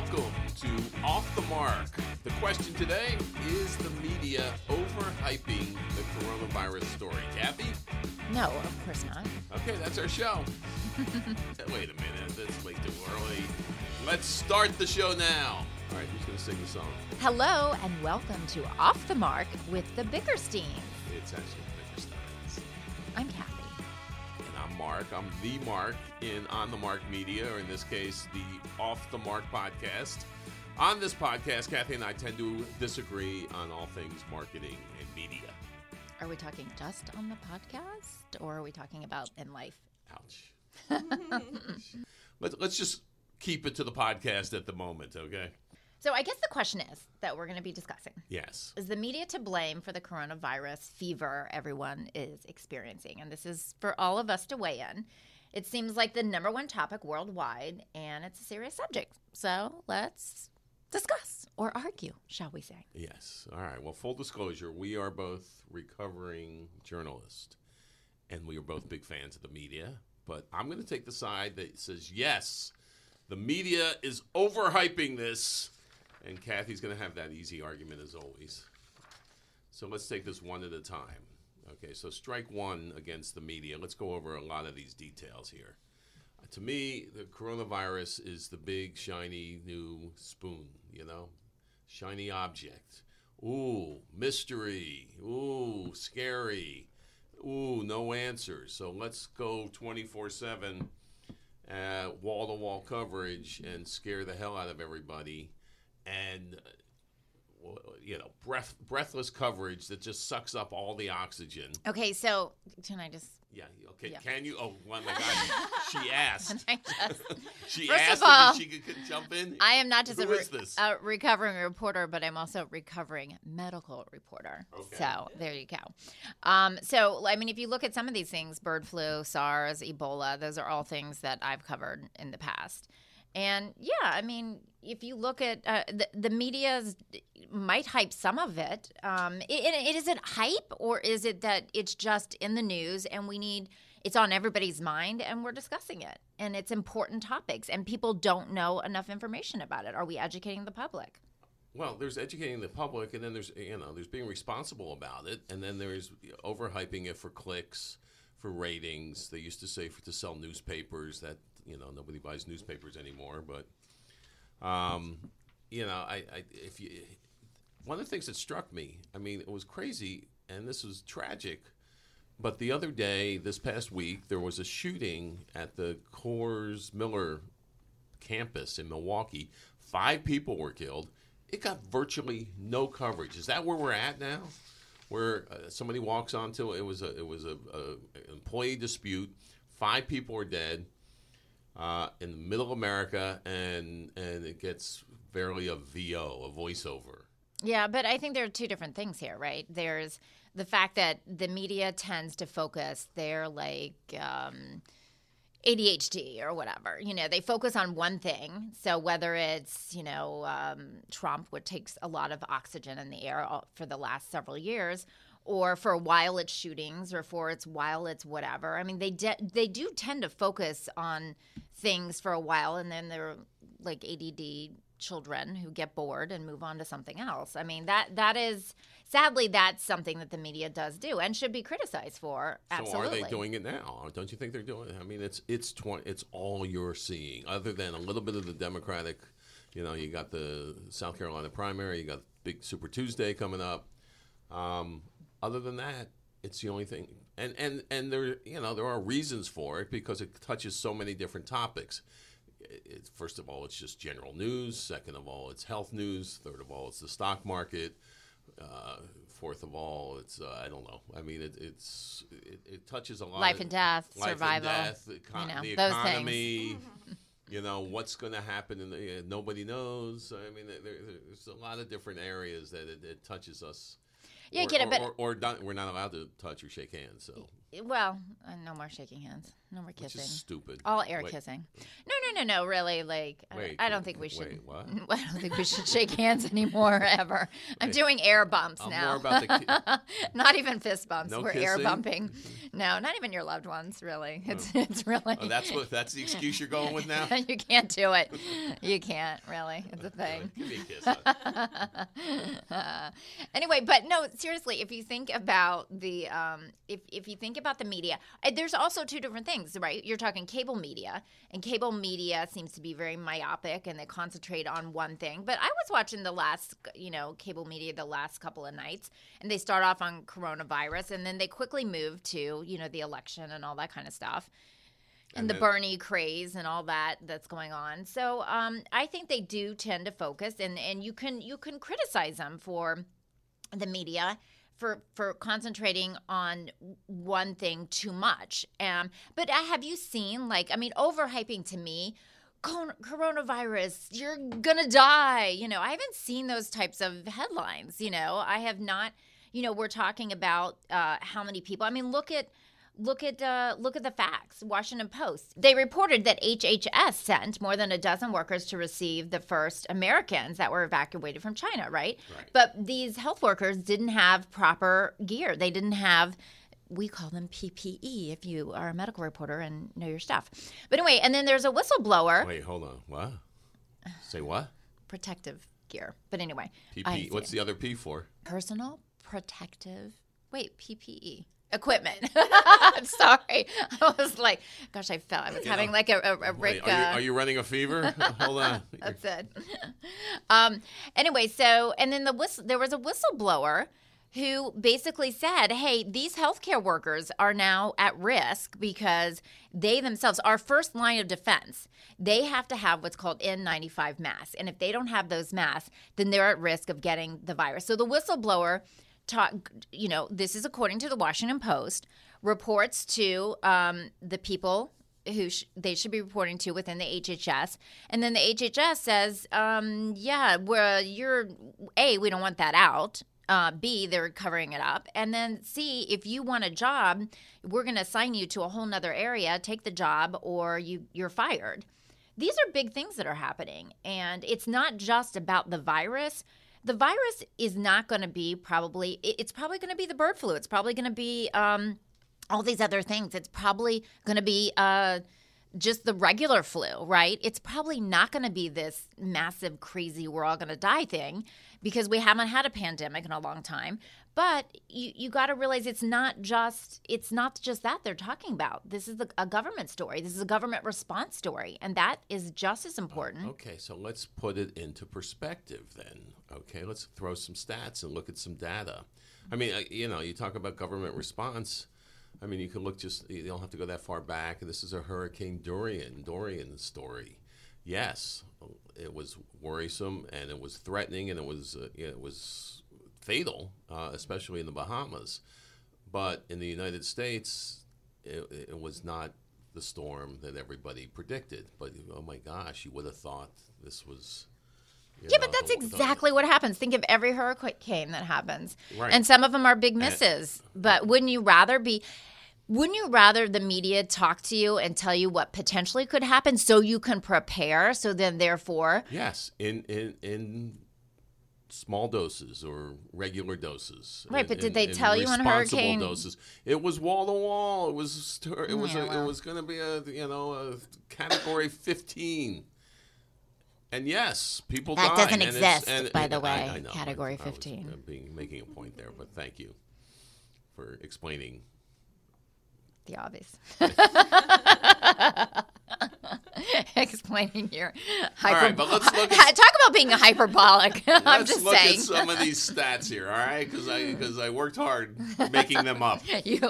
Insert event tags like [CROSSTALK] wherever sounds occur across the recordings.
welcome to Off the Marc. The question today is the media overhyping the coronavirus story. Kathy? No, of course not. Okay, that's our show. [LAUGHS] Wait a minute, that's way too early. Let's start the show now. All right, who's going to sing the song? Hello and welcome to Off the Marc with the Bickerstein. It's actually Mark. I'm the Mark in On the Marc Media, or in this case, the Off the Marc podcast. On this podcast, Kathy and I tend to disagree on all things marketing and media. Are we talking just on the podcast or are we talking about in life? Ouch. [LAUGHS] Let's, let's just keep it to the podcast at the moment, okay? So I guess the question is that we're going to be discussing Yes. is the media to blame for the coronavirus fever everyone is experiencing? And this is for all of us to weigh in. It seems like the number one topic worldwide, and it's a serious subject. So let's discuss or argue, shall we say? Yes. All right. Well, full disclosure, we are both recovering journalists, and we are both big fans of the media. But I'm going to take the side that says yes, the media is overhyping this, and Kathy's going to have that easy argument as always. So let's take this one at a time. Okay. So strike one against the media. Let's go over a lot of these details here. To me, the coronavirus is the big shiny new spoon. You know, shiny object. Ooh, mystery. Ooh, scary. Ooh, no answers. So let's go 24 7 wall to wall coverage and scare the hell out of everybody. And, uh, you know, breath, breathless coverage that just sucks up all the oxygen. Okay, so can I just Yeah, okay. Yeah. Can you? Oh, my God. she [LAUGHS] asked. just [LAUGHS] She First of asked all, if she could, could jump in. I am not just a, this? a recovering reporter, but I'm also a recovering medical reporter. Okay. So there you go. Um, so, I mean, if you look at some of these things bird flu, SARS, Ebola, those are all things that I've covered in the past. And yeah, I mean, if you look at uh, the, the media might hype some of it. Um, it, it, is it hype or is it that it's just in the news and we need it's on everybody's mind and we're discussing it and it's important topics and people don't know enough information about it. Are we educating the public? Well, there's educating the public, and then there's you know there's being responsible about it, and then there's overhyping it for clicks, for ratings. They used to say for to sell newspapers that you know nobody buys newspapers anymore, but um, you know I, I if you one of the things that struck me, I mean, it was crazy, and this was tragic. But the other day, this past week, there was a shooting at the Coors Miller campus in Milwaukee. Five people were killed. It got virtually no coverage. Is that where we're at now? Where uh, somebody walks onto it was a it was a, a employee dispute. Five people were dead uh, in the middle of America, and and it gets barely a VO, a voiceover. Yeah, but I think there are two different things here, right? There's the fact that the media tends to focus their like um, ADHD or whatever. You know, they focus on one thing. So whether it's you know um, Trump, which takes a lot of oxygen in the air for the last several years. Or for a while it's shootings, or for it's while it's whatever. I mean, they de- they do tend to focus on things for a while, and then they're like ADD children who get bored and move on to something else. I mean that that is sadly that's something that the media does do and should be criticized for. Absolutely. So are they doing it now? Don't you think they're doing it? I mean, it's it's tw- it's all you're seeing, other than a little bit of the Democratic. You know, you got the South Carolina primary, you got big Super Tuesday coming up. Um, other than that, it's the only thing. And and and there, you know, there are reasons for it because it touches so many different topics. It, first of all, it's just general news. Second of all, it's health news. Third of all, it's the stock market. Uh, fourth of all, it's uh, I don't know. I mean, it, it's it, it touches a lot. Life of, and death, life survival, and death, econ- you know, the those economy. [LAUGHS] you know what's going to happen, and uh, nobody knows. I mean, there, there's a lot of different areas that it, it touches us. Yeah, or, get it, or, but or, or we're not allowed to touch or shake hands. So well, uh, no more shaking hands, no more Which kissing. is stupid. All air Wait. kissing. No, no, no, no. Really, like I- Wait, I, don't think we should. wait, what? [LAUGHS] I don't think we should shake hands anymore [LAUGHS] ever. I'm doing air bumps I'm now. more about the ki- [LAUGHS] not even fist bumps. No We're air bumping. No, not even your loved ones. Really, it's it's really. Oh, that's what. That's the excuse you're going with now. you can't do it. You can't really. It's a thing. Give me a kiss. huh? anyway, but no, seriously, if you think about the um, if if you think about the media, uh, there's also two different things, right? You're talking cable media, and cable media seems to be very myopic and they concentrate on one thing. But I was watching the last, you know, cable media the last couple of nights, and they start off on coronavirus, and then they quickly move to you know the election and all that kind of stuff and, And the then- Bernie craze and all that that's going on. So um, I think they do tend to focus, and and you can you can criticize them for the media for for concentrating on one thing too much. Um, but uh, have you seen like I mean overhyping to me? "Con- Coronavirus, you're gonna die. You know, I haven't seen those types of headlines. You know, I have not. You know, we're talking about uh, how many people. I mean, look at look at uh, look at the facts. Washington Post. They reported that HHS sent more than a dozen workers to receive the first Americans that were evacuated from China. Right. Right. But these health workers didn't have proper gear. They didn't have. We call them PPE if you are a medical reporter and know your stuff. But anyway, and then there's a whistleblower, Wait, hold on. What? Say what? protective gear. But anyway, I PP. What's the other P for? personal protective wait ppe equipment [LAUGHS] i'm sorry i was like gosh i felt i was You having know, like a, a, a Wait, rick are, you, uh, are you running a fever? [LAUGHS] hold on. that's it [LAUGHS] um anyway so and then the whistle there was a whistleblower who basically said, hey, these healthcare workers are now at risk because they themselves, our first line of defense, they have to have what's called N95 masks. And if they don't have those masks, then they're at risk of getting the virus. So the whistleblower talk, you know, this is according to the Washington Post, reports to um, the people who sh- they should be reporting to within the HHS, and then the HHS says, um, "Yeah, we're you're a we don't want that out. Uh, B they're covering it up, and then C if you want a job, we're going to assign you to a whole nother area. Take the job, or you you're fired." These are big things that are happening, and it's not just about the virus. The virus is not going to be probably. It's probably going to be the bird flu. It's probably going to be. Um, all these other things. It's probably going to be uh, just the regular flu, right? It's probably not going to be this massive, crazy, we're all going to die thing because we haven't had a pandemic in a long time. But you, you got to realize it's not just it's not just that they're talking about. This is a government story. This is a government response story, and that is just as important. Okay, so let's put it into perspective then. Okay, let's throw some stats and look at some data. I mean, you know, you talk about government response. I mean, you can look just, you don't have to go that far back. This is a Hurricane Dorian, Dorian story. Yes, it was worrisome and it was threatening and it was, uh, it was fatal, uh, especially in the Bahamas. But in the United States, it, it was not the storm that everybody predicted. But oh my gosh, you would have thought this was. Yeah, know, but that's exactly what happens. Think of every hurricane that happens. Right. And some of them are big misses. But wouldn't you rather be wouldn't you rather the media talk to you and tell you what potentially could happen so you can prepare so then therefore Yes, in in in small doses or regular doses. Right, but did they tell you on Hurricane- doses? It was wall to wall. It was it was Yeah, a, well. it was going to be a you know a category fifteen. And yes, people That died, doesn't and exist, and- by and the way, I know, category I was, 15. uh, being making a point there, but thank you for explaining. the obvious. [LAUGHS] [LAUGHS] Explaining your All hyper- right, but let's look at- [LAUGHS] talk about being hyperbolic. [LAUGHS] I'm Let's just look saying. at some of these stats here, all right? Because I because I worked hard making them up. you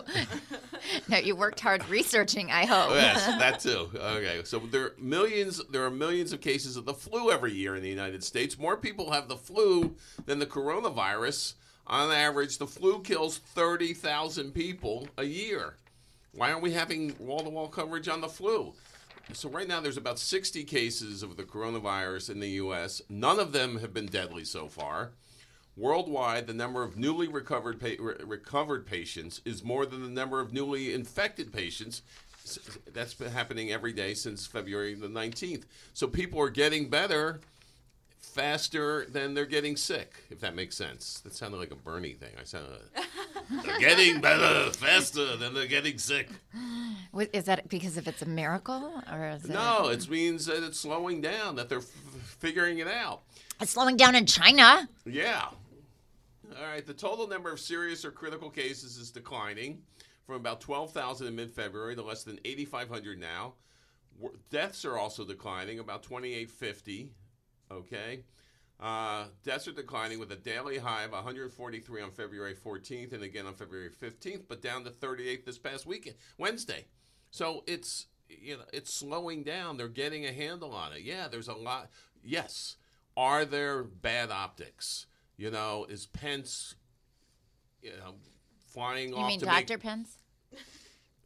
no, you worked hard researching. I hope. Yes, that too. Okay, so there are millions. There are millions of cases of the flu every year in the United States. More people have the flu than the coronavirus. On average, the flu kills thirty thousand people a year. Why aren't we having wall-to-wall coverage on the flu? So right now, there's about sixty cases of the coronavirus in the U.S. None of them have been deadly so far. Worldwide, the number of newly recovered pa- re- recovered patients is more than the number of newly infected patients. That's been happening every day since February the 19th. So people are getting better faster than they're getting sick, if that makes sense. That sounded like a Bernie thing. I sounded uh, [LAUGHS] they're getting better faster than they're getting sick. Wh- Is that because if it's a miracle or is it No, it means that it's slowing down, that they're f- figuring it out. it's slowing down in China? Yeah. All right. The total number of serious or critical cases is declining from about 12,000 in mid February to less than 8,500 now. Deaths are also declining, about 2,850. Okay. Uh, deaths are declining with a daily high of 143 on February 14th and again on February 15th, but down to 38 this past weekend, Wednesday. So it's you know it's slowing down. They're getting a handle on it. Yeah, there's a lot. Yes, are there bad optics? You know, is Pence, you know, flying You off mean to Dr. make Pence?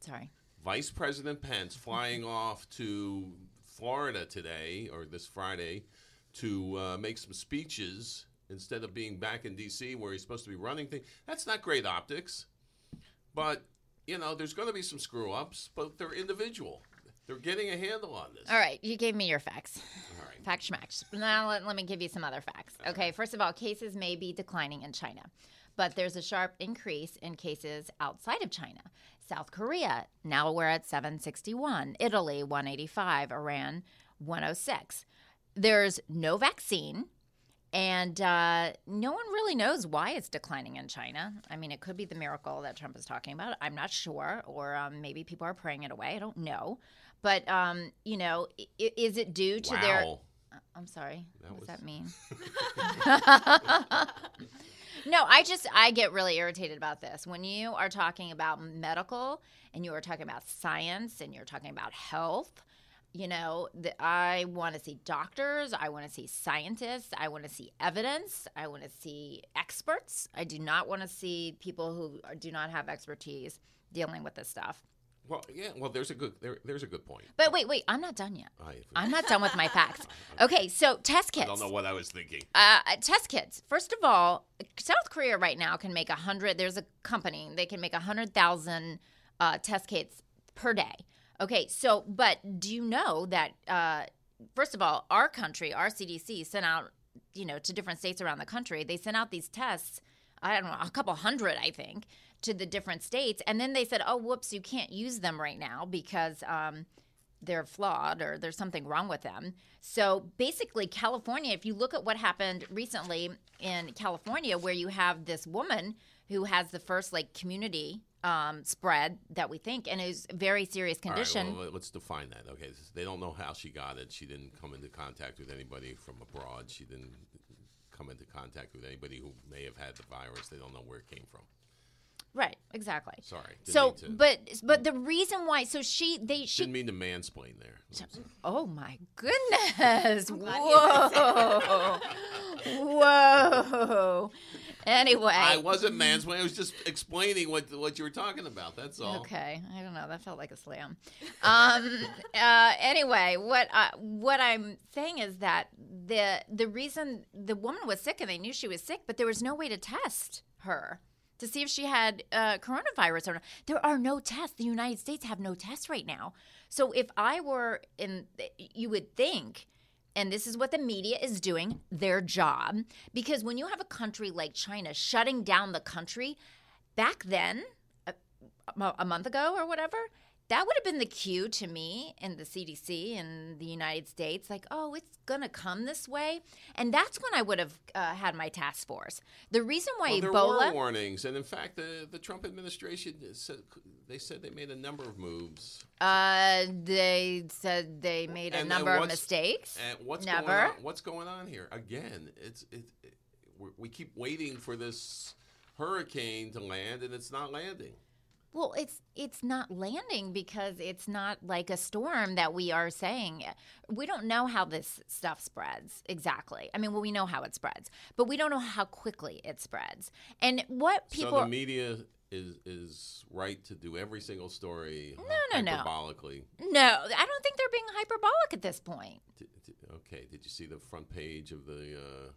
Sorry. Vice President Pence flying [LAUGHS] off to Florida today or this Friday to uh, make some speeches instead of being back in D.C. where he's supposed to be running things. That's not great optics. But, you know, there's going to be some screw ups, but they're individual. They're getting a handle on this. All right, you gave me your facts. All right. Fact schmacks. Now let, let me give you some other facts. Okay, first of all, cases may be declining in China, but there's a sharp increase in cases outside of China. South Korea, now we're at 761. Italy, 185. Iran, 106. There's no vaccine. And uh, no one really knows why it's declining in China. I mean, it could be the miracle that Trump is talking about. I'm not sure. Or um, maybe people are praying it away. I don't know. But, um, you know, i- is it due to their. I'm sorry. That what was- does that mean? [LAUGHS] no, I just I get really irritated about this. When you are talking about medical and you are talking about science and you're talking about health, you know, the, I want to see doctors, I want to see scientists, I want to see evidence, I want to see experts. I do not want to see people who are, do not have expertise dealing with this stuff. Well, yeah. Well, there's a good there, there's a good point. But wait, wait, I'm not done yet. I, I'm not done with my facts. [LAUGHS] Okay, so test kits. I don't know what I was thinking. Uh, test kits. First of all, South Korea right now can make a hundred. There's a company they can make a hundred thousand uh, test kits per day. Okay, so but do you know that? Uh, first of all, our country, our CDC, sent out you know to different states around the country. They sent out these tests. I don't know, a couple hundred, I think, to the different states, and then they said, "Oh, whoops, you can't use them right now because." Um, they're flawed or there's something wrong with them. So basically, California, if you look at what happened recently in California, where you have this woman who has the first like community um, spread that we think and is a very serious All right, condition. well, let's define that. Okay, they don't know how she got it. She didn't come into contact with anybody from abroad. She didn't come into contact with anybody who may have had the virus. They don't know where it came from. right, exactly. Sorry. Didn't So, mean to, but but the reason why, so she they she didn't mean to mansplain there. Oh my goodness! [LAUGHS] glad you Whoa, whoa. Anyway, I wasn't mansplaining. I was just explaining what what you were talking about. That's all. Okay, I don't know. That felt like a slam. Um, [LAUGHS] uh, anyway, what uh, what I'm saying is that the the reason the woman was sick and they knew she was sick, but there was no way to test her to see if she had uh, coronavirus or not. There are no tests. The United States have no tests right now. So if I were in, you would think. And this is what the media is doing their job. Because when you have a country like China shutting down the country, back then, a, a month ago or whatever, that would have been the cue to me and the CDC in the United States, like, oh, it's gonna come this way, and that's when I would have uh, had my task force. The reason why Well, there Ebola, were warnings, and in fact, the the Trump administration said they said they made a number of moves. uh, they said they made a And number of mistakes. And what's Never. going on? What's going on here? Again, it's it, it we keep waiting for this hurricane to land, and it's not landing. Well, it's it's not landing because it's not like a storm that we are saying. We don't know how this stuff spreads exactly. I mean, well, we know how it spreads, but we don't know how quickly it spreads. And what people so the media is is right to do every single story No, no, no. hyperbolically. No, I don't think they're being hyperbolic at this point. T- t- Okay, did you see the front page of the uh,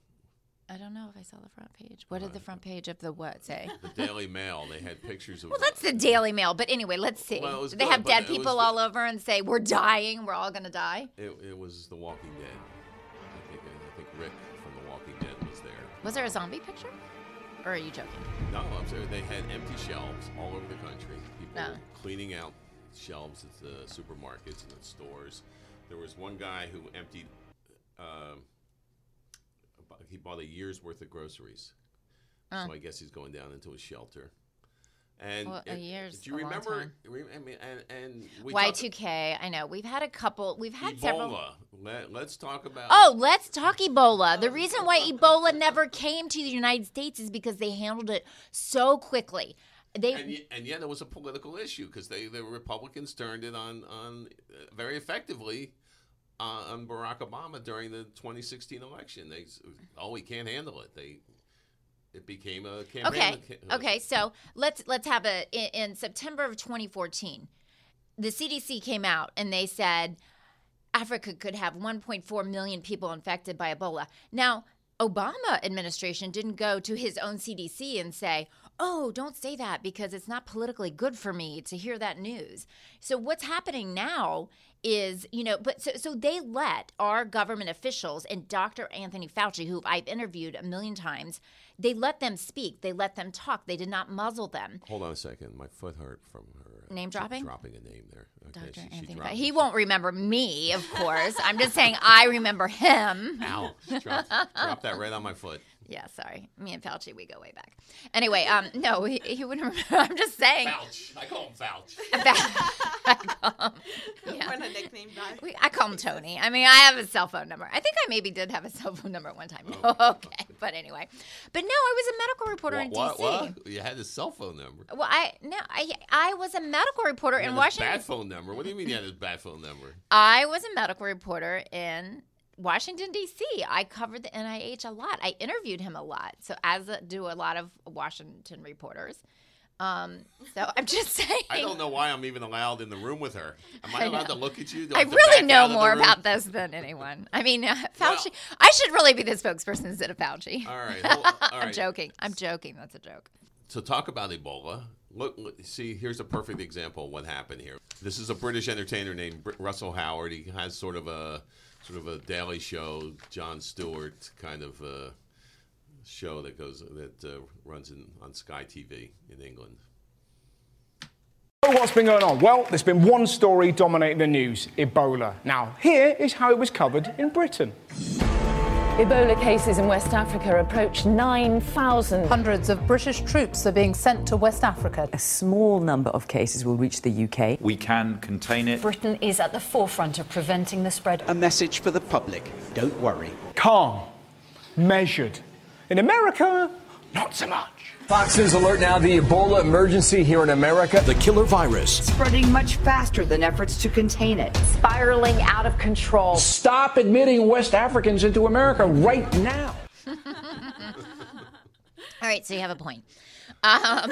I don't know if I saw the front page. What did the uh, front page of the what say? The [LAUGHS] Daily Mail. They had pictures of. Well, that's the Daily Mail. But anyway, let's see. Well, it was they good, have dead people all over and say, We're dying. We're all going to die. It, it was The Walking Dead. I think, I think Rick from The Walking Dead was there. Was there a zombie picture? Or are you joking? No, I'm sorry. They had empty shelves all over the country. People No. cleaning out shelves at the supermarkets and the stores. There was one guy who emptied. About- he bought a year's worth of groceries. So I guess he's going down into a shelter. And Well, a it- year's Do you remember? I mean, and and we Y2K. I know. We've had a couple. We've had several. Ebola. Let, let's talk about. Oh, let's talk Ebola. The reason why [LAUGHS] Ebola never came to the United States is because they handled it so quickly. They and yet, and yet it was a political issue because they the Republicans turned it on on uh, very effectively uh, on Barack Obama during the 2016 election. They oh we can't handle it. They it became a campaign. okay. Okay. So let's let's have a in, in September of 2014, the CDC came out and they said Africa could have 1.4 million people infected by Ebola. Now, Obama administration didn't go to his own CDC and say, "Oh, don't say that because it's not politically good for me to hear that news." So what's happening now is, you know, but so, so they let our government officials and Dr. Anthony Fauci, who I've interviewed a million times, they let them speak, they let them talk, they did not muzzle them. Hold on a second. My foot hurt from her uh, Name dropping? Dropping a name there. Okay, Dr. she- she Anthony dropped it. He won't remember me, of course. I'm just saying I remember him. Ow! She dropped, dropped that right on my foot. Yeah, sorry. Me and Fauci, we go way back. Anyway, um, [LAUGHS] no, he, he wouldn't remember. [LAUGHS] I'm just saying. Fouch. I call him Fouch. [LAUGHS] I call him, yeah. When a nickname died. We, I call him Tony. I mean, I have a cell phone number. I think I maybe did have a cell phone number at one time. No, okay, but anyway, but no, I was a medical reporter in What, DC. what, what? You had a cell phone number. Well, I no, I I was a medical reporter You in had his Washington. bad phone number. What do you mean you had his bad phone number? I was a medical reporter in Washington D.C. I covered the NIH a lot. I interviewed him a lot. So as a, do a lot of Washington reporters. Um, so I'm just saying. [LAUGHS] I don't know why I'm even allowed in the room with her. Am I I allowed know. to look at you? I really know out of the more about this than anyone. I mean, uh, [LAUGHS] Fauci. Well- I should really be the spokesperson instead of Fauci. All right. [LAUGHS] all I'm right. joking. I'm joking. That's a joke. So talk about Ebola. Look, look, see, here's a perfect example of what happened here. This is a British entertainer named Br- Russell Howard. He has sort of a sort of a Daily Show, Jon Stewart kind of uh, show that goes that uh, runs in, on Sky TV in England. What's been going on? Well, there's been one story dominating the news Ebola. Now, here is how it was covered in Britain. Ebola cases in West Africa approach 9,000. Hundreds of British troops are being sent to West Africa. A small number of cases will reach the UK. We can contain it. Britain is at the forefront of preventing the spread. A message for the public don't worry. Calm, measured. In America, not so much. Fox News alert now the Ebola emergency here in America. The killer virus. Spreading much faster than efforts to contain it. Spiraling out of control. Stop admitting West Africans into America right now. [LAUGHS] All right, so you have a point. Um, [LAUGHS]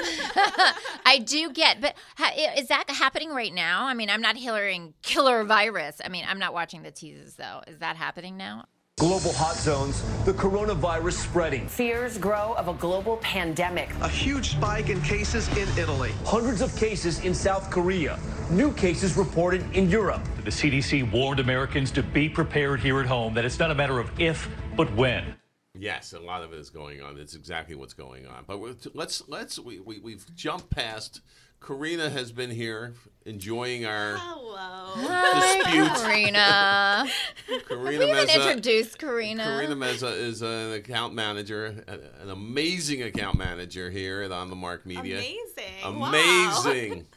I do get, but ha- is that happening right now? I mean, I'm not hearing killer virus. I mean, I'm not watching the teases though. Is that happening now? Global hot zones, the coronavirus spreading. Fears grow of a global pandemic. A huge spike in cases in Italy. Hundreds of cases in South Korea. New cases reported in Europe. The CDC warned Americans to be prepared here at home, that it's not a matter of if, but when. Yes, a lot of it is going on. It's exactly what's going on. But let's let's we, we we've jumped past. Karina has been here enjoying our Hi, dispute. Karina. [LAUGHS] Karina we haven't Meza- introduced Karina. Karina Meza is an account manager, an amazing account manager here at On the Marc Media. Amazing. Wow. Amazing. [LAUGHS]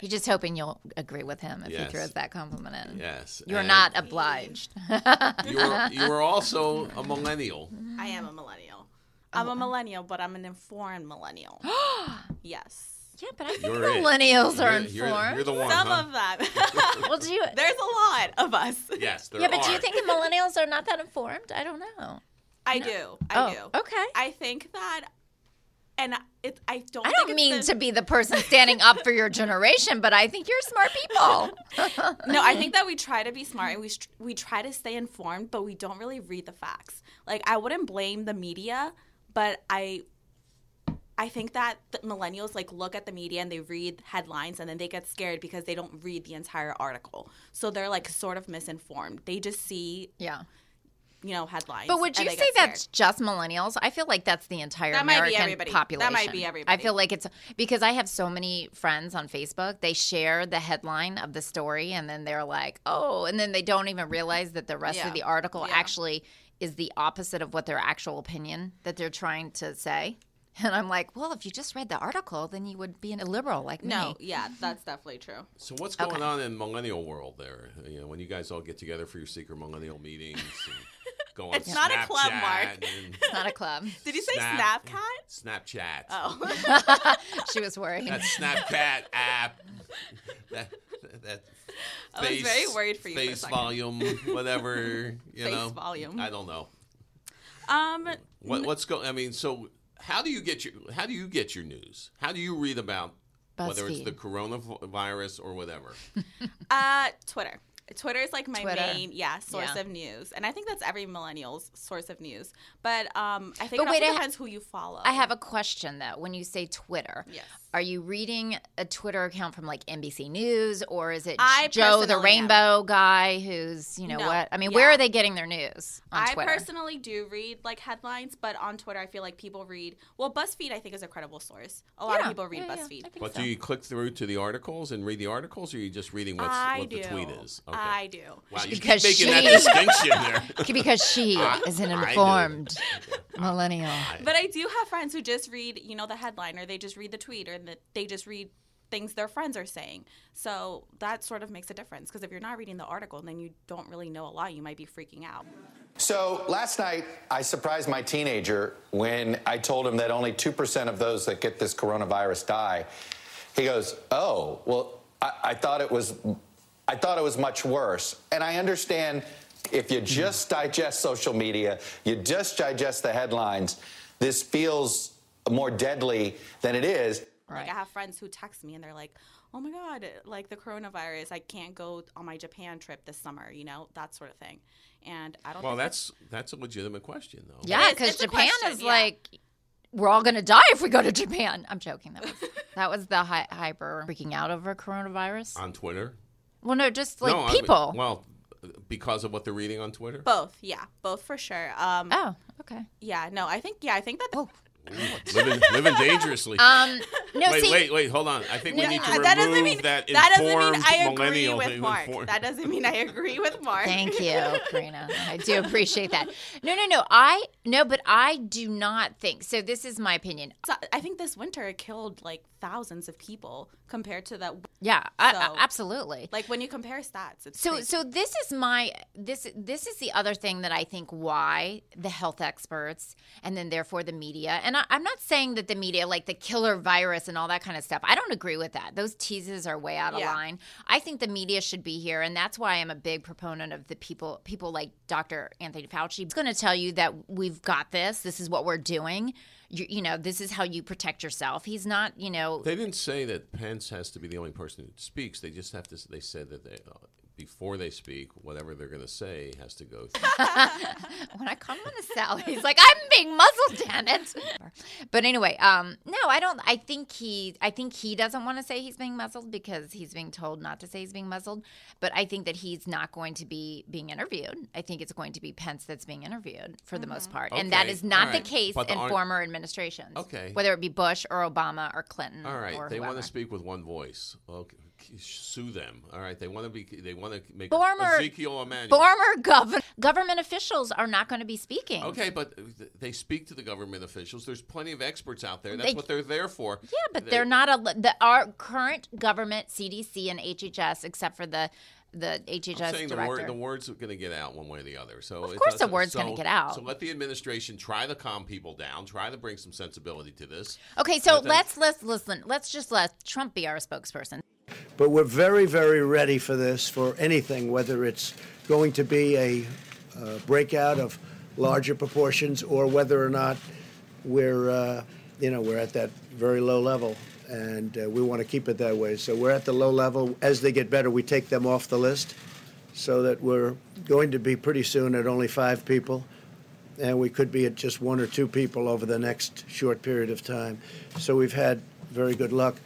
He's just hoping you'll agree with him if Yes. he throws that compliment in. Yes. You're and not obliged. You are, you are [LAUGHS] also a millennial. I am a millennial. I'm oh, a millennial, but I'm an informed millennial. [GASPS] yes. Yeah, but I think You're it. millennials are You're- you're- informed. you're the one, Some huh? of them. [LAUGHS] well, do you? [LAUGHS] There's a lot of us. [LAUGHS] Yes, there Yeah, but are. do you think millennials are not that informed? I don't know. I do. I Oh, do. okay. I think that, and it, I don't. I don't it's mean the- to be the person standing up for your generation, but I think you're smart people. no, I think that we try to be smart and we we try to stay informed, but we don't really read the facts. Like I wouldn't blame the media, but I I think that the millennials like look at the media and they read headlines and then they get scared because they don't read the entire article. So they're like sort of misinformed. They just see Yeah. you know headlines. But would you say that's just millennials? I feel like that's the entire That might be American everybody. That population. might be everybody. I feel like it's because I have so many friends on Facebook. They share the headline of the story and then they're like, "Oh," and then they don't even realize that the rest Yeah. of the article Yeah. actually is the opposite of what their actual opinion that they're trying to say. [LAUGHS] And I'm like, well, if you just read the article, then you would be an illiberal like No, me. yeah, that's definitely true. So what's going Okay. on in millennial world there? You know, when you guys all get together for your secret millennial meetings and [LAUGHS] go on It's not a club, Snapchat Mark. [LAUGHS] It's not a club. Did you say Snap- Snapcat? Snapchat. Oh. she was worried. That Snapchat app. That that [LAUGHS] I was very worried for you for a Face second. volume, [LAUGHS] whatever. You Face know, volume. I don't know. Um What, what's going? I mean, so how do you get your how do you get your news? How do you read about whether it's the coronavirus or whatever? [LAUGHS] Uh, Twitter. Twitter is like my Twitter. main, yeah, source Yeah. of news, and I think that's every millennial's source of news. But um, I think But it wait, also I ha- depends who you follow. I have a question though. When you say Twitter, Yes. Are you reading a Twitter account from like NBC News or is it I Joe the personally am. Rainbow guy who's you know No, what? I mean, where are they getting their news on I Twitter? personally do read like headlines, but on Twitter, I feel like people read. Well, BuzzFeed, I think, is a credible source. A lot Yeah, of people read yeah, yeah, BuzzFeed. I think But so. do you click through to the articles and read the articles, or are you just reading what's, I what do. the tweet is? Okay. I do. wow, you Because keep making that distinction there. [LAUGHS] because she [LAUGHS] I- is an I do. informed millennial. But I do have friends who just read, you know, the headline, or they just read the tweet, or that they just read things their friends are saying. So that sort of makes a difference. Because if you're not reading the article, then you don't really know a lot. You might be freaking out. So last night, I surprised my teenager when I told him that only 2% of those that get this coronavirus die. He goes, Oh, well, I, I thought it was. I thought it was much worse. And I understand if you mm-hmm. just digest social media, you just digest the headlines, this feels more deadly than it is. Like I have friends who text me and they're like, "Oh my god, like the coronavirus, I can't go on my Japan trip this summer," you know, that sort of thing. And I don't Well, think that's that's a legitimate question, though. Yeah, because Japan question, is yeah. like, we're all gonna die if we go to Japan. I'm joking. That was [LAUGHS] that was the hy- hyper freaking out over coronavirus. On Twitter. Well, no, just like no, I mean- people. well, because of what they're reading on Twitter. both, yeah, both for sure. Um, oh, okay. yeah, no, I think, yeah, I think that. Oh, living, living dangerously. um, no, wait, see, wait, wait. Hold on. I think we need to that remove doesn't mean that that doesn't mean informed I agree with Mark. informed- That doesn't mean I agree with Mark. Thank you, [LAUGHS] Karina. I do appreciate that. No, no, no. I no, but I do not think so. This is my opinion. So I think this winter it killed like thousands of people compared to that. Yeah, I, So- I- absolutely. Like when you compare stats, it's So crazy. so this is my this this is the other thing that I think why the health experts and then therefore the media and I, I'm not saying that the media like the killer virus and all that kind of stuff I don't agree with that those teases are way out of Yeah. line I think the media should be here and that's why I'm a big proponent of the people people like Dr. Anthony Fauci He's going to tell you that we've got this this is what we're doing you, you know this is how you protect yourself he's not you know They didn't say that Pence has to be the only person who speaks. They just have to. They said that they, uh, before they speak, whatever they're going to say has to go. [LAUGHS] Through. when I come on to Sally, he's like, I'm being muzzled, damn it. But anyway, um, no, I don't. I think he, I think he doesn't want to say he's being muzzled because he's being told not to say he's being muzzled. But I think that he's not going to be being interviewed. I think it's going to be Pence that's being interviewed for the most part, and that is not all the case But the in ar- former administrations. Okay. whether it be Bush or Obama or Clinton. All right, or they want to speak with one voice. Okay, sue them. All right, they want to be. They want to make Former- Ezekiel Emanuel. Former gov- government officials are not going to be speaking. Okay, but they speak to the government officials. There's plenty of experts out there. That's They- what they're there for. Yeah, but They- they're not a the our current government CDC and HHS, except for the the HHS I'm saying the, director. word, the words are going to get out one way or the other. So Of course the word's gonna get out. So let the administration try to calm people down. Try to bring some sensibility to this. okay, so Let let's let's listen. Let's just let Trump be our spokesperson. But we're very, very ready for this, for anything, whether it's going to be a uh, breakout of larger proportions or whether or not we're, uh, you know, we're at that very low level. And uh, we want to keep it that way. So we're at the low level. As they get better, we take them off the list so that we're going to be pretty soon at only five people. and we could be at just one or two people over the next short period of time. So we've had very good luck.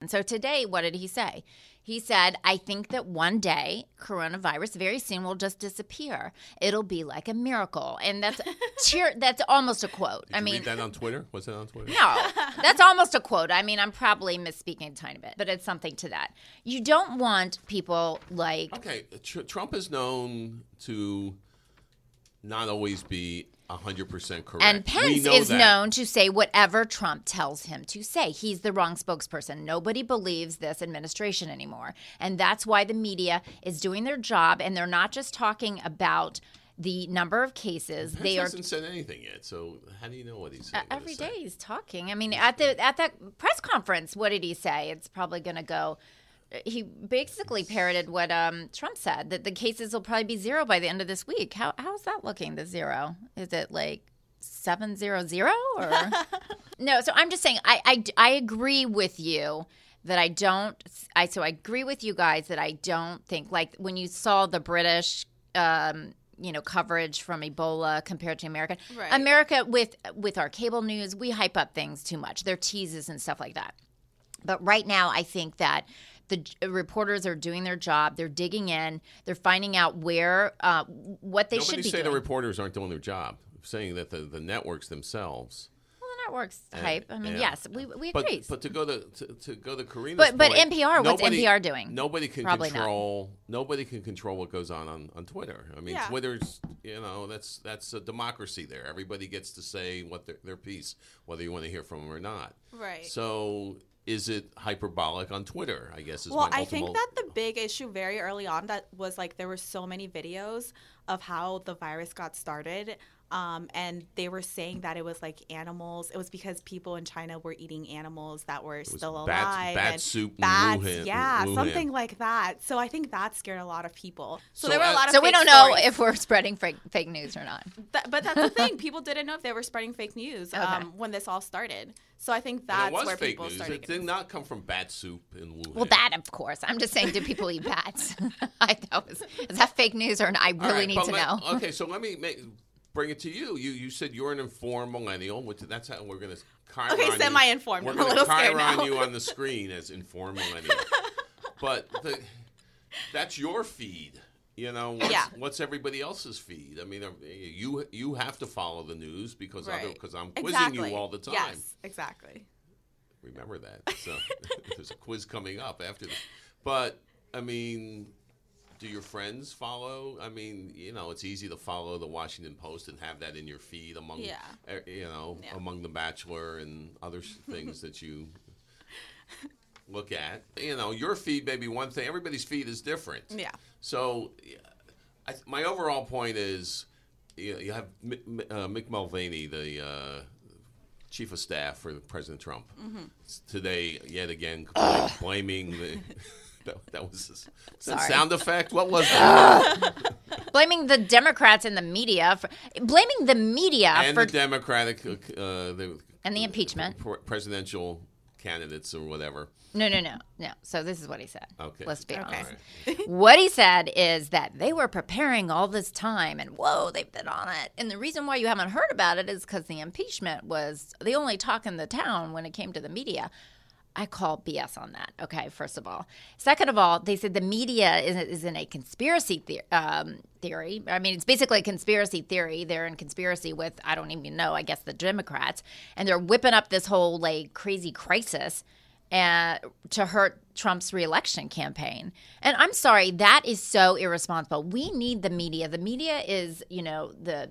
And so today, what did he say? He said, I think that one day coronavirus very soon will just disappear. It'll be like a miracle. And that's [LAUGHS] cheer that's almost a quote. Did I you mean read that on Twitter? Was that on Twitter? No, [LAUGHS] that's almost a quote. I mean, I'm probably misspeaking a tiny bit, but it's something to that. You don't want people like Okay, tr- Trump is known to not always be 100% correct. And Pence know is that. known to say whatever Trump tells him to say. He's the wrong spokesperson. Nobody believes this administration anymore. And that's why the media is doing their job and they're not just talking about the number of cases. Pence they are hasn't said anything yet, so how do you know what he's uh, saying? every day he's talking. I mean, at the at that press conference, what did he say? It's probably going to go. He basically parroted what um, Trump said that the cases will probably be zero by the end of this week. How how's that looking? The zero is it like seven zero zero or [LAUGHS] no? So I'm just saying I, I I agree with you that I don't. I so I agree with you guys that I don't think like when you saw the British. Um, you know coverage from Ebola compared to America. Right. America with with our cable news, we hype up things too much. They're teases and stuff like that. But right now, I think that the reporters are doing their job. They're digging in. They're finding out where uh, what they Nobody should be say doing. the reporters aren't doing their job. Saying that the, the networks themselves. well, the networks and- hype. I mean, yeah. yes, we we But, agree. but to go to, to, to go to Karina's But- but point, NPR, what's NPR doing? Nobody can Probably not. control. Nobody can control what goes on, on on Twitter. I mean, Yeah. Twitter's you know that's that's a democracy there. Everybody gets to say what their their piece, whether you want to hear from them or not. Right. So is it hyperbolic on Twitter? I guess is well, I think that the big issue very early on that was like there were so many videos of how the virus got started. Um, and they were saying that it was like animals. It was because people in China were eating animals that were still bat- alive. bat and soup bats, Wuhan- yeah, Wuhan. something like that. So I think that scared a lot of people. So, So there were a lot of so we don't know stories. if we're spreading fake, fake news or not. Th- but that's the thing. [LAUGHS] People didn't know if they were spreading fake news Okay. um, when this all started. So I think that's it was where fake people news. started. It did not come from bat soup in Wuhan. Well, that of course. I'm just saying, do people eat bats? [LAUGHS] I, that was, is that fake news or not? I really right, need to let- know. Okay, so let me make, bring it to you. You you said you're an informed millennial, which that's how we're going to chiron Okay, semi-informed. We're I'm a gonna little scared chiron now. you on the screen as informed millennial. [LAUGHS] but the, that's your feed. You know, what's, Yeah. what's everybody else's feed? I mean, uh, you you have to follow the news because other Right. because I'm quizzing exactly. you all the time. Yes, exactly. Remember that. So [LAUGHS] there's a quiz coming up after this. But I mean, do your friends follow? I mean, you know, it's easy to follow the Washington Post and have that in your feed among, Yeah. eh, you know, Yeah. among the Bachelor and other things that you [LAUGHS] look at. You know, your feed may be one thing. Everybody's feed is different. Yeah. So, I, my overall point is, you, you have Mick, uh, Mick Mulvaney, the uh, chief of staff for President Trump, Mhm. today yet again bla- [LAUGHS] blaming the. That, that was is that Sorry. sound effect. What was [LAUGHS] that? blaming the Democrats and the media for blaming the media and for the Democratic, uh, the and the impeachment. pre- presidential candidates or whatever. No, no, no, no. So this is what he said. Okay. Let's be Okay. honest. what he said is that they were preparing all this time, and whoa, they've been on it. And the reason why you haven't heard about it is because the impeachment was the only talk in the town when it came to the media. I call BS on that. Okay, first of all. Second of all, they said the media is, is in a conspiracy um, theory. I mean, it's basically a conspiracy theory. They're in conspiracy with, I don't even know, I guess the Democrats. And they're whipping up this whole like crazy crisis uh, to hurt Trump's reelection campaign. And I'm sorry, that is so irresponsible. We need the media. The media is, you know, the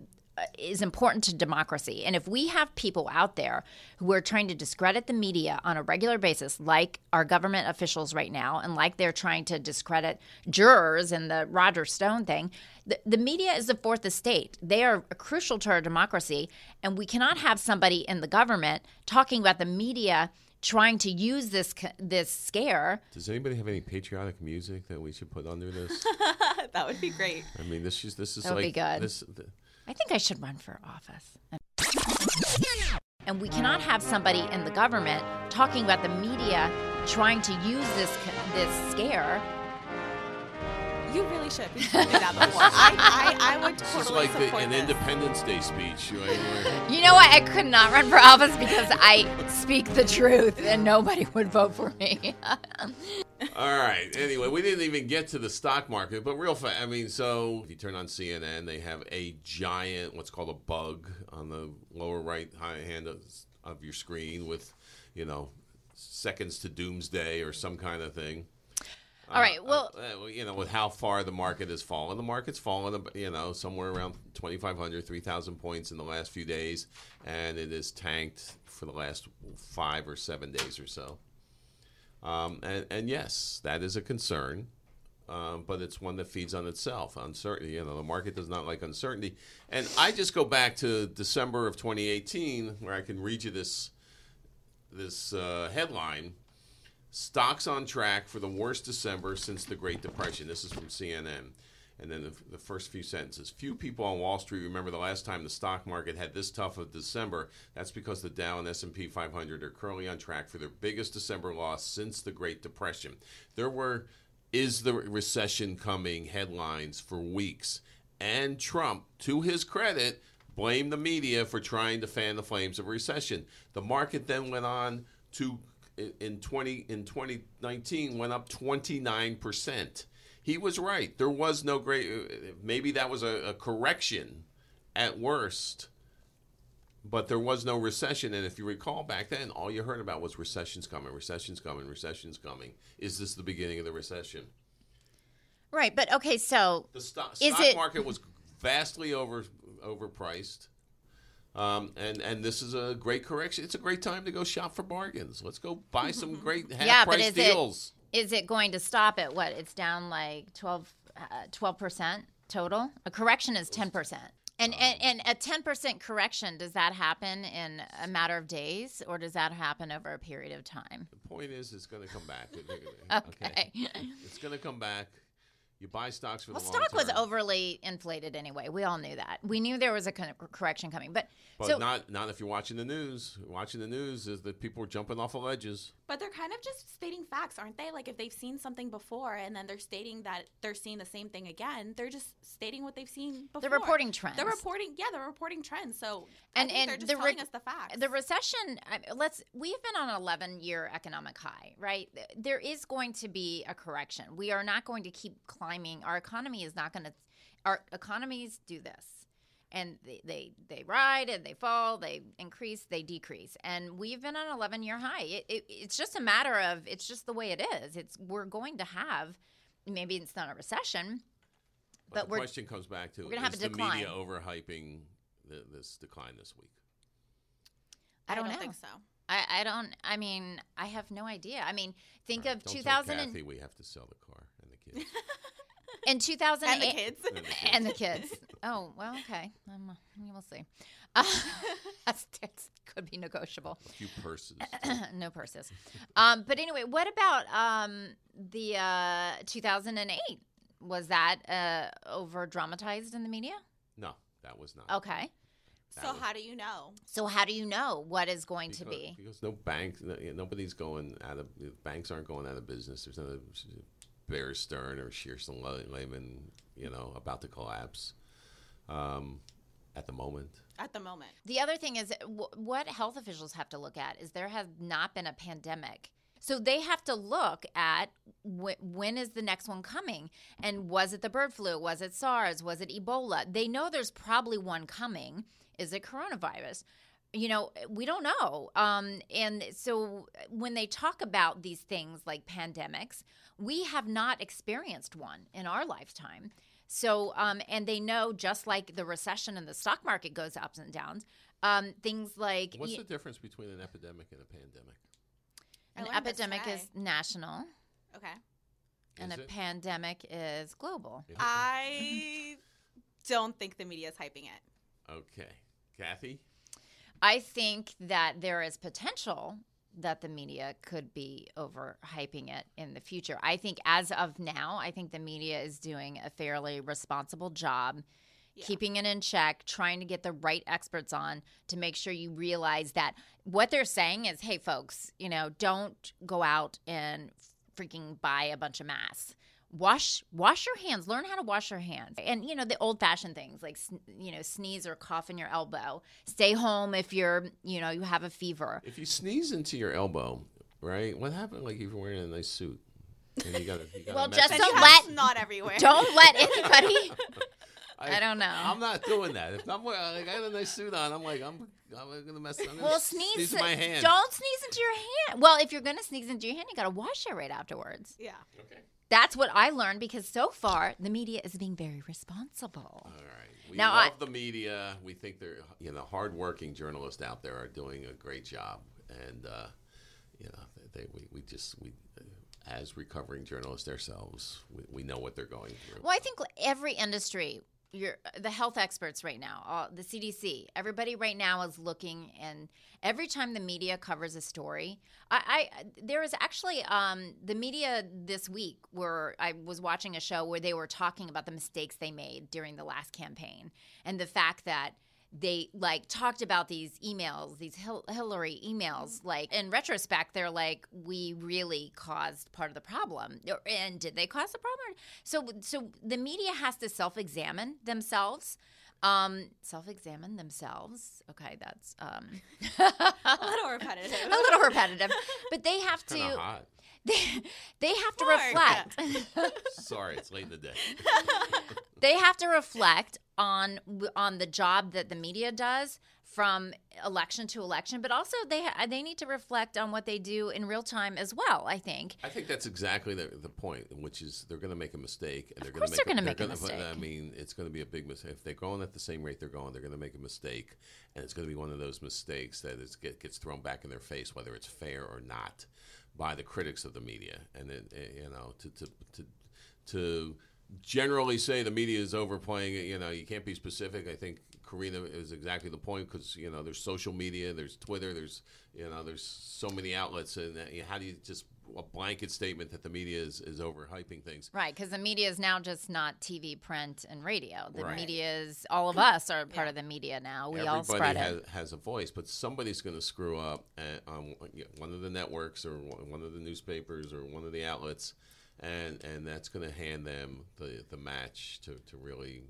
is important to democracy. And if we have people out there who are trying to discredit the media on a regular basis, like our government officials right now, and like they're trying to discredit jurors and the Roger Stone thing, the, the media is the fourth estate. They are crucial to our democracy. And we cannot have somebody in the government talking about the media trying to use this this scare Does anybody have any patriotic music that we should put under this? [LAUGHS] that would be great. I mean, this is this is That would like be good. this. th- I think I should run for office. And we cannot have somebody in the government talking about the media trying to use this this scare. You really should be doing that before. I, I, I would This is like the, support an this. Independence Day speech. right, where- [LAUGHS] You know what? I could not run for office because I speak the truth and nobody would vote for me. [LAUGHS] All right. Anyway, we didn't even get to the stock market, but real fast. I mean, so if you turn on CNN, they have a giant, what's called a bug on the lower right hand of, of your screen with, you know, seconds to doomsday or some kind of thing. All right. Well, Uh, uh, you know, with how far the market has fallen, the market's fallen, you know, somewhere around 2,500, 3,000 points in the last few days, and it has tanked for the last five or seven days or so. Um, and, and yes, that is a concern, um, but it's one that feeds on itself. Uncertainty, you know, the market does not like uncertainty. And I just go back to December of 2018, where I can read you this this uh, headline. Stocks on track for the worst December since the Great Depression. This is from CNN. And then the, the first few sentences. Few people on Wall Street remember the last time the stock market had this tough of December. That's because the Dow and S&P 500 are currently on track for their biggest December loss since the Great Depression. There were is the recession coming headlines for weeks. And Trump, to his credit, blamed the media for trying to fan the flames of recession. The market then went on to in 20 in 2019 went up 29%. He was right. There was no great uh, maybe that was a, a correction at worst. But there was no recession and if you recall back then all you heard about was recession's coming, recession's coming, recession's coming. Is this the beginning of the recession? right. But okay, so The stock, stock market was vastly over overpriced. Um, and and this is a great correction. It's a great time to go shop for bargains. Let's go buy some great half yeah, price deals. it is it going to stop at what? It's down like 12 percent total. A correction is ten percent. And, Um, and and a ten percent correction does that happen in a matter of days, or does that happen over a period of time? The point is, it's going to come back. [LAUGHS] Okay. it's going to come back. You buy stocks for Well, the long stock was overly inflated anyway. We all knew that. We knew there was a correction coming, but, but so not not if you're watching the news. Watching the news is that people are jumping off of ledges. But they're kind of just stating facts, aren't they? Like if they've seen something before and then they're stating that they're seeing the same thing again, they're just stating what they've seen before. They're reporting trends. They're reporting, yeah, they're reporting trends. So and I think and they're just the telling re- us the facts. The recession. Let's. We've been on an 11 year economic high, right? There is going to be a correction. We are not going to keep climbing. Our economy is not going to. Our economies do this, and they, they they ride and they fall. They increase. They decrease. And we've been on an 11 year high. It, it, it's just a matter of. It's just the way it is. It's we're going to have. Maybe it's not a recession. But, But the we're- question comes back to: we're gonna have Is a the media decline. overhyping the, this decline this week? I don't, know. think so. I, I don't. I mean, I have no idea. I mean, think of Don't tell 2000 and, we have to sell the car and the kids. [LAUGHS] in 2008 And the kids. And the kids. and the kids. Oh well, okay. Um, we'll see. Uh, [LAUGHS] that's, that's could be negotiable. A few purses. [CLEARS THROAT] no purses. Um, but anyway, what about um, the uh, 2008? Was that uh, over dramatized in the media? no, that was not. Okay. So how do you know? So how do you know what is going to be? because no bank, no, nobody's going out of banks aren't going out of business. There's no Bear Stern or Shearson Lehman, you know, about to collapse um, at the moment. At the moment. The other thing is w- what health officials have to look at is there has not been a pandemic. So they have to look at wh- when is the next one coming and was it the bird flu, was it SARS, was it Ebola? They know there's probably one coming. Is it coronavirus? You know, we don't know. Um, and so when they talk about these things like pandemics, we have not experienced one in our lifetime. So, um, and they know just like the recession and the stock market goes ups and downs, um, things like What's y- the difference between an epidemic and a pandemic? I an epidemic is national Okay. and Is a it? pandemic is global. Yeah. I [LAUGHS] don't think the media is hyping it. Okay, Kathy. I think that there is potential that the media could be overhyping it in the future. I think as of now, I think the media is doing a fairly responsible job keeping it in check, trying to get the right experts on to make sure you realize that what they're saying is, hey folks, you know, don't go out and freaking buy a bunch of masks. Wash wash your hands learn how to wash your hands and you know the old fashioned things like sn- you know sneeze or cough in your elbow stay home if you're you know you have a fever If you sneeze into your elbow, right? What happened? Like if you're wearing a nice suit, and you got you got well a just don't let have snot everywhere. don't let [LAUGHS] anybody [LAUGHS] I don't know. I'm not doing that. If I'm wearing, like, I have a nice suit on, I'm like, I'm, I'm gonna mess. I'm gonna well sneeze, sneeze in my hand. don't sneeze into your hand well if you're gonna sneeze into your hand you gotta wash it right afterwards Yeah. Okay. That's what i learned because so far the media is being very responsible All right. We Now, love I- the media. We think they're, you know, hardworking journalists out there are doing a great job, and uh, you know, they, we, we just we, as recovering journalists ourselves, we, we know what they're going through. Well, I think every industry, you're, the health experts right now, all, the CDC, everybody right now is looking, and every time the media covers a story, I, I there was actually um, the media this week where I was watching a show where they were talking about the mistakes they made during the last campaign and the fact that they like talked about these emails, these Hil- Hillary emails. Mm-hmm. Like in retrospect, they're like, we really caused part of the problem, and did they cause the problem? So, so the media has to self-examine themselves, um, self-examine themselves. Okay, that's um, A little repetitive. [LAUGHS] a little repetitive, but they have Kind of to. hot. [LAUGHS] They, they have to reflect. [LAUGHS] Sorry, it's late in the day. they have to reflect on on the job that the media does from election to election, but also they ha- they need to reflect on what they do in real time as well. I think. I think that's exactly the, the point, which is they're going to make a mistake. And they're course gonna they're make gonna make a gonna- mistake. I mean, it's going to be a big mistake. If they're going at the same rate they're going, they're going to make a mistake, and it's going to be one of those mistakes that is, get, gets thrown back in their face, whether it's fair or not, by the critics of the media. And it, it- you know, to to to to generally say the media is overplaying it, you know, you can't be specific. I think Karina is exactly the point because you know there's social media, there's Twitter, there's you know there's so many outlets, and you know, how do you just a blanket statement that the media is is overhyping things? Right, because the media is now just not TV, print, and radio. The Right. media is all of us are part of the media now. We all Everybody spread has, it. has a voice, but somebody's going to screw up at, on um, one of the networks or one of the newspapers or one of the outlets, and and that's going to hand them the the match to, to really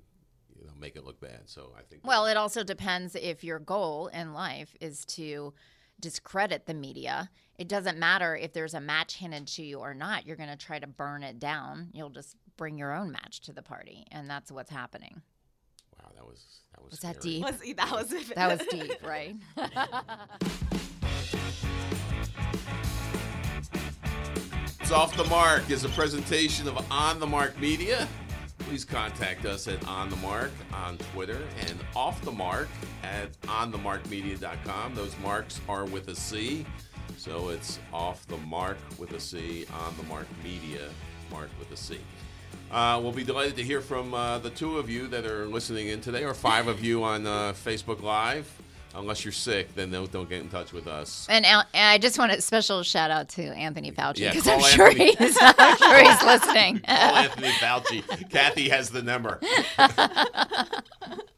you know make it look bad. So I think Well, it also depends if your goal in life is to discredit the media. It doesn't matter if there's a match handed to you or not. You're going to try to burn it down. You'll just bring your own match to the party, and that's what's happening. wow, that was that was Was that scary. deep? Was, that was That was deep, [LAUGHS] right? It's Off the Marc is a presentation of On the Marc Media. Please contact us at On the Marc on Twitter and Off the Marc at onthemarcmedia.com. Those marks are with a C, so it's Off the Marc with a C, On the Marc Media, Marc with a C. Uh, we'll be delighted to hear from uh, the two of you that are listening in today, or five of you on uh, Facebook Live. Unless you're sick, then don't, don't get in touch with us. And, Al- and I just want a special shout out to Anthony Fauci because call I'm sure Anthony. he's I'm sure he's listening. [LAUGHS] Call Anthony Fauci. Kathy has the number. [LAUGHS]